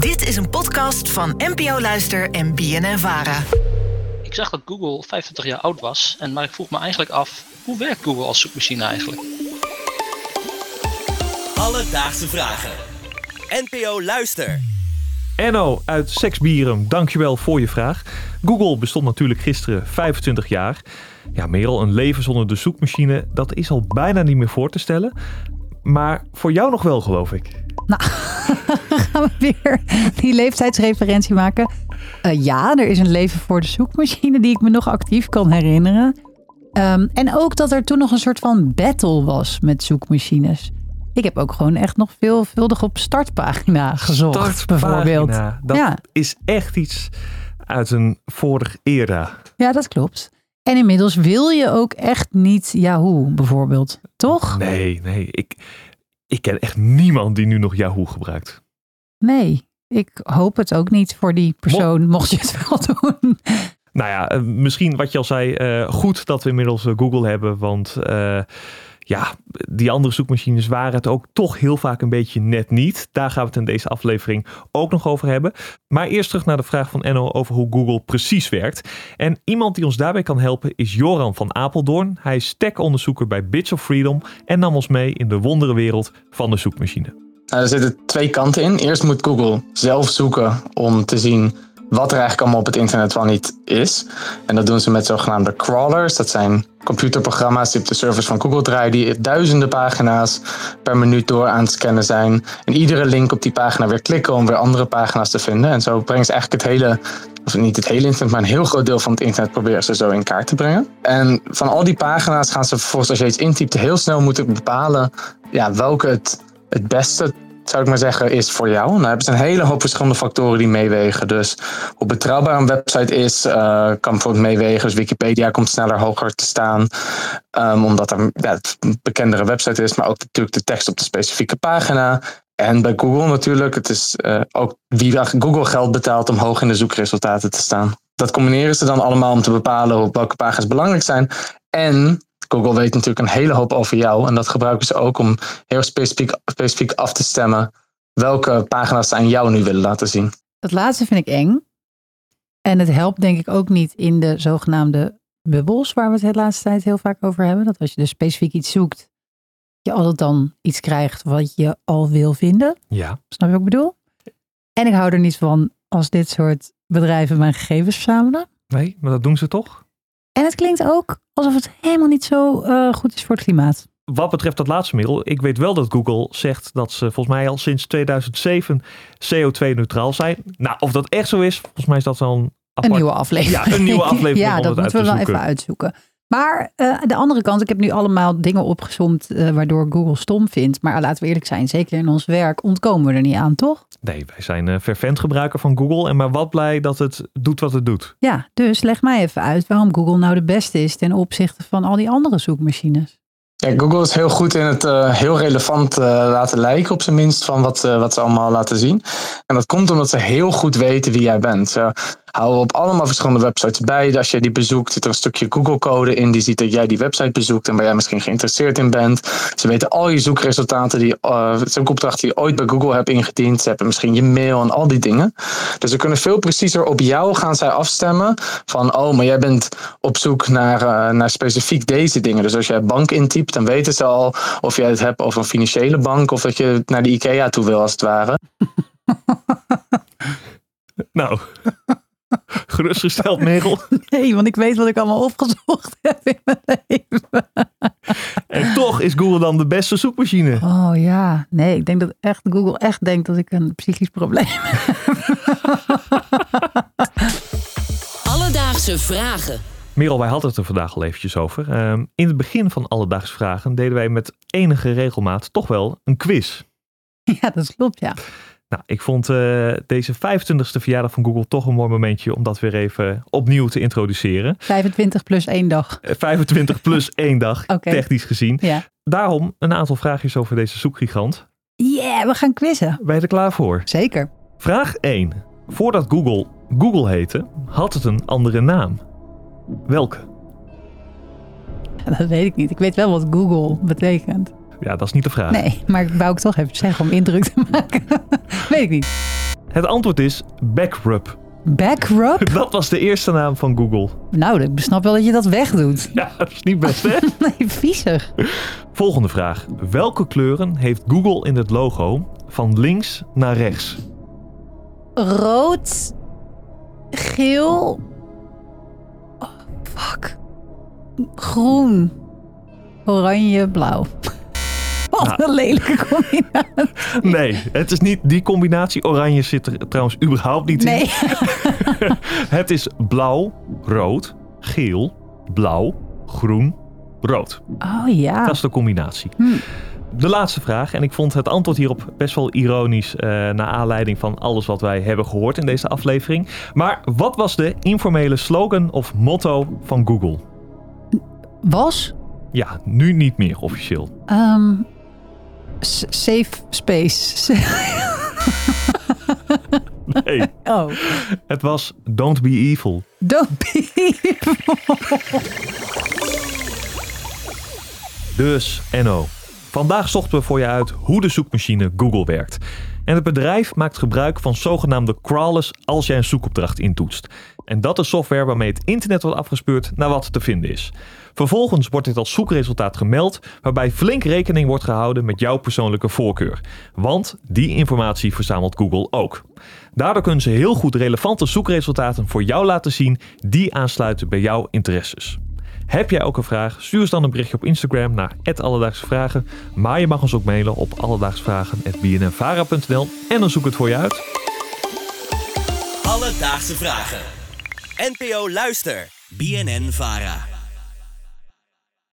Dit is een podcast van NPO Luister en BNN Vara. Ik zag dat Google 25 jaar oud was, en, maar ik vroeg me eigenlijk af, hoe werkt Google als zoekmachine eigenlijk? Alledaagse vragen. NPO Luister. Enno uit Seksbierum, dankjewel voor je vraag. Google bestond natuurlijk gisteren 25 jaar. Ja, Merel, een leven zonder de zoekmachine, dat is al bijna niet meer voor te stellen. Maar voor jou nog wel, geloof ik. Nou, gaan we weer die leeftijdsreferentie maken. Uh, ja, er is een leven voor de zoekmachine die ik me nog actief kan herinneren. Um, en ook dat er toen nog een soort van battle was met zoekmachines. Ik heb ook gewoon echt nog veelvuldig op startpagina gezocht, startpagina, bijvoorbeeld. Dat ja. is echt iets uit een vorig era. Ja, dat klopt. En inmiddels wil je ook echt niet Yahoo, bijvoorbeeld. Toch? Nee, nee. Ik, ik ken echt niemand die nu nog Yahoo gebruikt. Nee, ik hoop het ook niet voor die persoon, mocht je het wel doen. Nou ja, eh, misschien wat je al zei, uh, goed dat we inmiddels eh, Google hebben, want uh, ja, die andere zoekmachines waren het ook toch heel vaak een beetje net niet. Daar gaan we het in deze aflevering ook nog over hebben. Maar eerst terug naar de vraag van Enno over hoe Google precies werkt. En iemand die ons daarbij kan helpen is Joran van Apeldoorn. Hij is tech-onderzoeker bij Bits of Freedom en nam ons mee in de wonderenwereld van de zoekmachine. Nou, er zitten twee kanten in. Eerst moet Google zelf zoeken om te zien wat er eigenlijk allemaal op het internet wel niet is. En dat doen ze met zogenaamde crawlers. Dat zijn computerprogramma's die op de servers van Google draaien, die duizenden pagina's per minuut door aan het scannen zijn. En iedere link op die pagina weer klikken om weer andere pagina's te vinden. En zo brengen ze eigenlijk het hele, of niet het hele internet, maar een heel groot deel van het internet proberen ze zo in kaart te brengen. En van al die pagina's gaan ze vervolgens, als je iets intypt, heel snel moeten bepalen ja, welke het, het beste zou ik maar zeggen, is voor jou. Nou hebben ze een hele hoop verschillende factoren die meewegen. Dus hoe betrouwbaar een website is, uh, kan bijvoorbeeld meewegen. Dus Wikipedia komt sneller hoger te staan, um, omdat er een bekendere website is, maar ook natuurlijk de tekst op de specifieke pagina. En bij Google natuurlijk, het is uh, ook wie Google geld betaalt om hoog in de zoekresultaten te staan. Dat combineren ze dan allemaal om te bepalen welke pagina's belangrijk zijn. En Google weet natuurlijk een hele hoop over jou. En dat gebruiken ze ook om heel specifiek, specifiek af te stemmen welke pagina's ze aan jou nu willen laten zien. Dat laatste vind ik eng. En het helpt denk ik ook niet in de zogenaamde bubbels, waar we het de laatste tijd heel vaak over hebben. Dat als je dus specifiek iets zoekt, je altijd dan iets krijgt wat je al wil vinden. Ja. Snap je wat ik bedoel? En ik hou er niet van als dit soort bedrijven mijn gegevens verzamelen. Nee, maar dat doen ze toch? Het klinkt ook alsof het helemaal niet zo uh, goed is voor het klimaat. Wat betreft dat laatste middel, ik weet wel dat Google zegt dat ze volgens mij al sinds 2007 CO2-neutraal zijn. Nou, of dat echt zo is, volgens mij is dat dan een, een nieuwe aflevering. Ja, een nieuwe aflevering. ja, dat moeten we wel even uitzoeken. Maar uh, de andere kant, ik heb nu allemaal dingen opgezomd uh, waardoor Google stom vindt. Maar laten we eerlijk zijn, zeker in ons werk ontkomen we er niet aan, toch? Nee, wij zijn uh, fervent gebruiker van Google en maar wat blij dat het doet wat het doet. Ja, dus leg mij even uit waarom Google nou de beste is ten opzichte van al die andere zoekmachines. Ja, Google is heel goed in het uh, heel relevant uh, laten lijken, op zijn minst, van wat, uh, wat ze allemaal laten zien. En dat komt omdat ze heel goed weten wie jij bent. Houden op allemaal verschillende websites bij. Als je die bezoekt, zit er een stukje Google-code in. Die ziet dat jij die website bezoekt en waar jij misschien geïnteresseerd in bent. Ze weten al je zoekresultaten, die, zoekopdrachten die je ooit bij Google hebt ingediend. Ze hebben misschien je mail en al die dingen. Dus ze kunnen veel preciezer op jou gaan zij afstemmen. Van, oh, maar jij bent op zoek naar, naar specifiek deze dingen. Dus als jij bank intypt, dan weten ze al of jij het hebt over een financiële bank of dat je naar de IKEA toe wil, als het ware. nou, gerustgesteld, Merel. Nee, want ik weet wat ik allemaal opgezocht heb in mijn leven. En toch is Google dan de beste zoekmachine. Oh ja, nee, ik denk dat echt Google echt denkt dat ik een psychisch probleem heb. Alledaagse vragen. Merel, wij hadden het er vandaag al eventjes over. Um, in het begin van Alledaagse Vragen deden wij met enige regelmaat toch wel een quiz. Ja, dat klopt, ja. Nou, ik vond uh, deze 25e verjaardag van Google toch een mooi momentje om dat weer even opnieuw te introduceren. 25 plus één dag. 25 plus één dag, okay. technisch gezien. Ja. Daarom een aantal vraagjes over deze zoekgigant. Yeah, we gaan quizzen. Ben je er klaar voor? Zeker. Vraag 1. Voordat Google Google heette, had het een andere naam. Welke? Dat weet ik niet. Ik weet wel wat Google betekent. Ja, dat is niet de vraag. Nee, maar ik wou ik toch even zeggen om indruk te maken. weet ik niet. Het antwoord is Backrub. Backrub? Dat was de eerste naam van Google. Nou, ik snap wel dat je dat wegdoet. Ja, dat is niet best, hè? Nee, viezig. Volgende vraag. Welke kleuren heeft Google in het logo van links naar rechts? Rood, geel. Oh, fuck. Groen, oranje, blauw. Wat Nou. een lelijke combinatie. Nee, het is niet die combinatie. Oranje zit er trouwens überhaupt niet in. Nee. Het is blauw, rood, geel, blauw, groen, rood. Oh ja. Dat is de combinatie. De laatste vraag, en ik vond het antwoord hierop best wel ironisch eh naar aanleiding van alles wat wij hebben gehoord in deze aflevering. Maar wat was de informele slogan of motto van Google? Was? Ja, nu niet meer officieel. S- safe space. Nee, Oh. het was Don't be evil. Don't be Dus, NO. Vandaag zochten we voor je uit hoe de zoekmachine Google werkt. En het bedrijf maakt gebruik van zogenaamde crawlers als jij een zoekopdracht intoetst. En dat is software waarmee het internet wordt afgespeurd naar wat te vinden is. Vervolgens wordt dit als zoekresultaat gemeld, waarbij flink rekening wordt gehouden met jouw persoonlijke voorkeur. Want die informatie verzamelt Google ook. Daardoor kunnen ze heel goed relevante zoekresultaten voor jou laten zien die aansluiten bij jouw interesses. Heb jij ook een vraag? Stuur ons dan een berichtje op Instagram naar Alledaagse Vragen. Maar je mag ons ook mailen op alledaagsvragen.bnnvara.nl en dan zoek het voor je uit. Alledaagse vragen. NPO Luister. BNN Vara.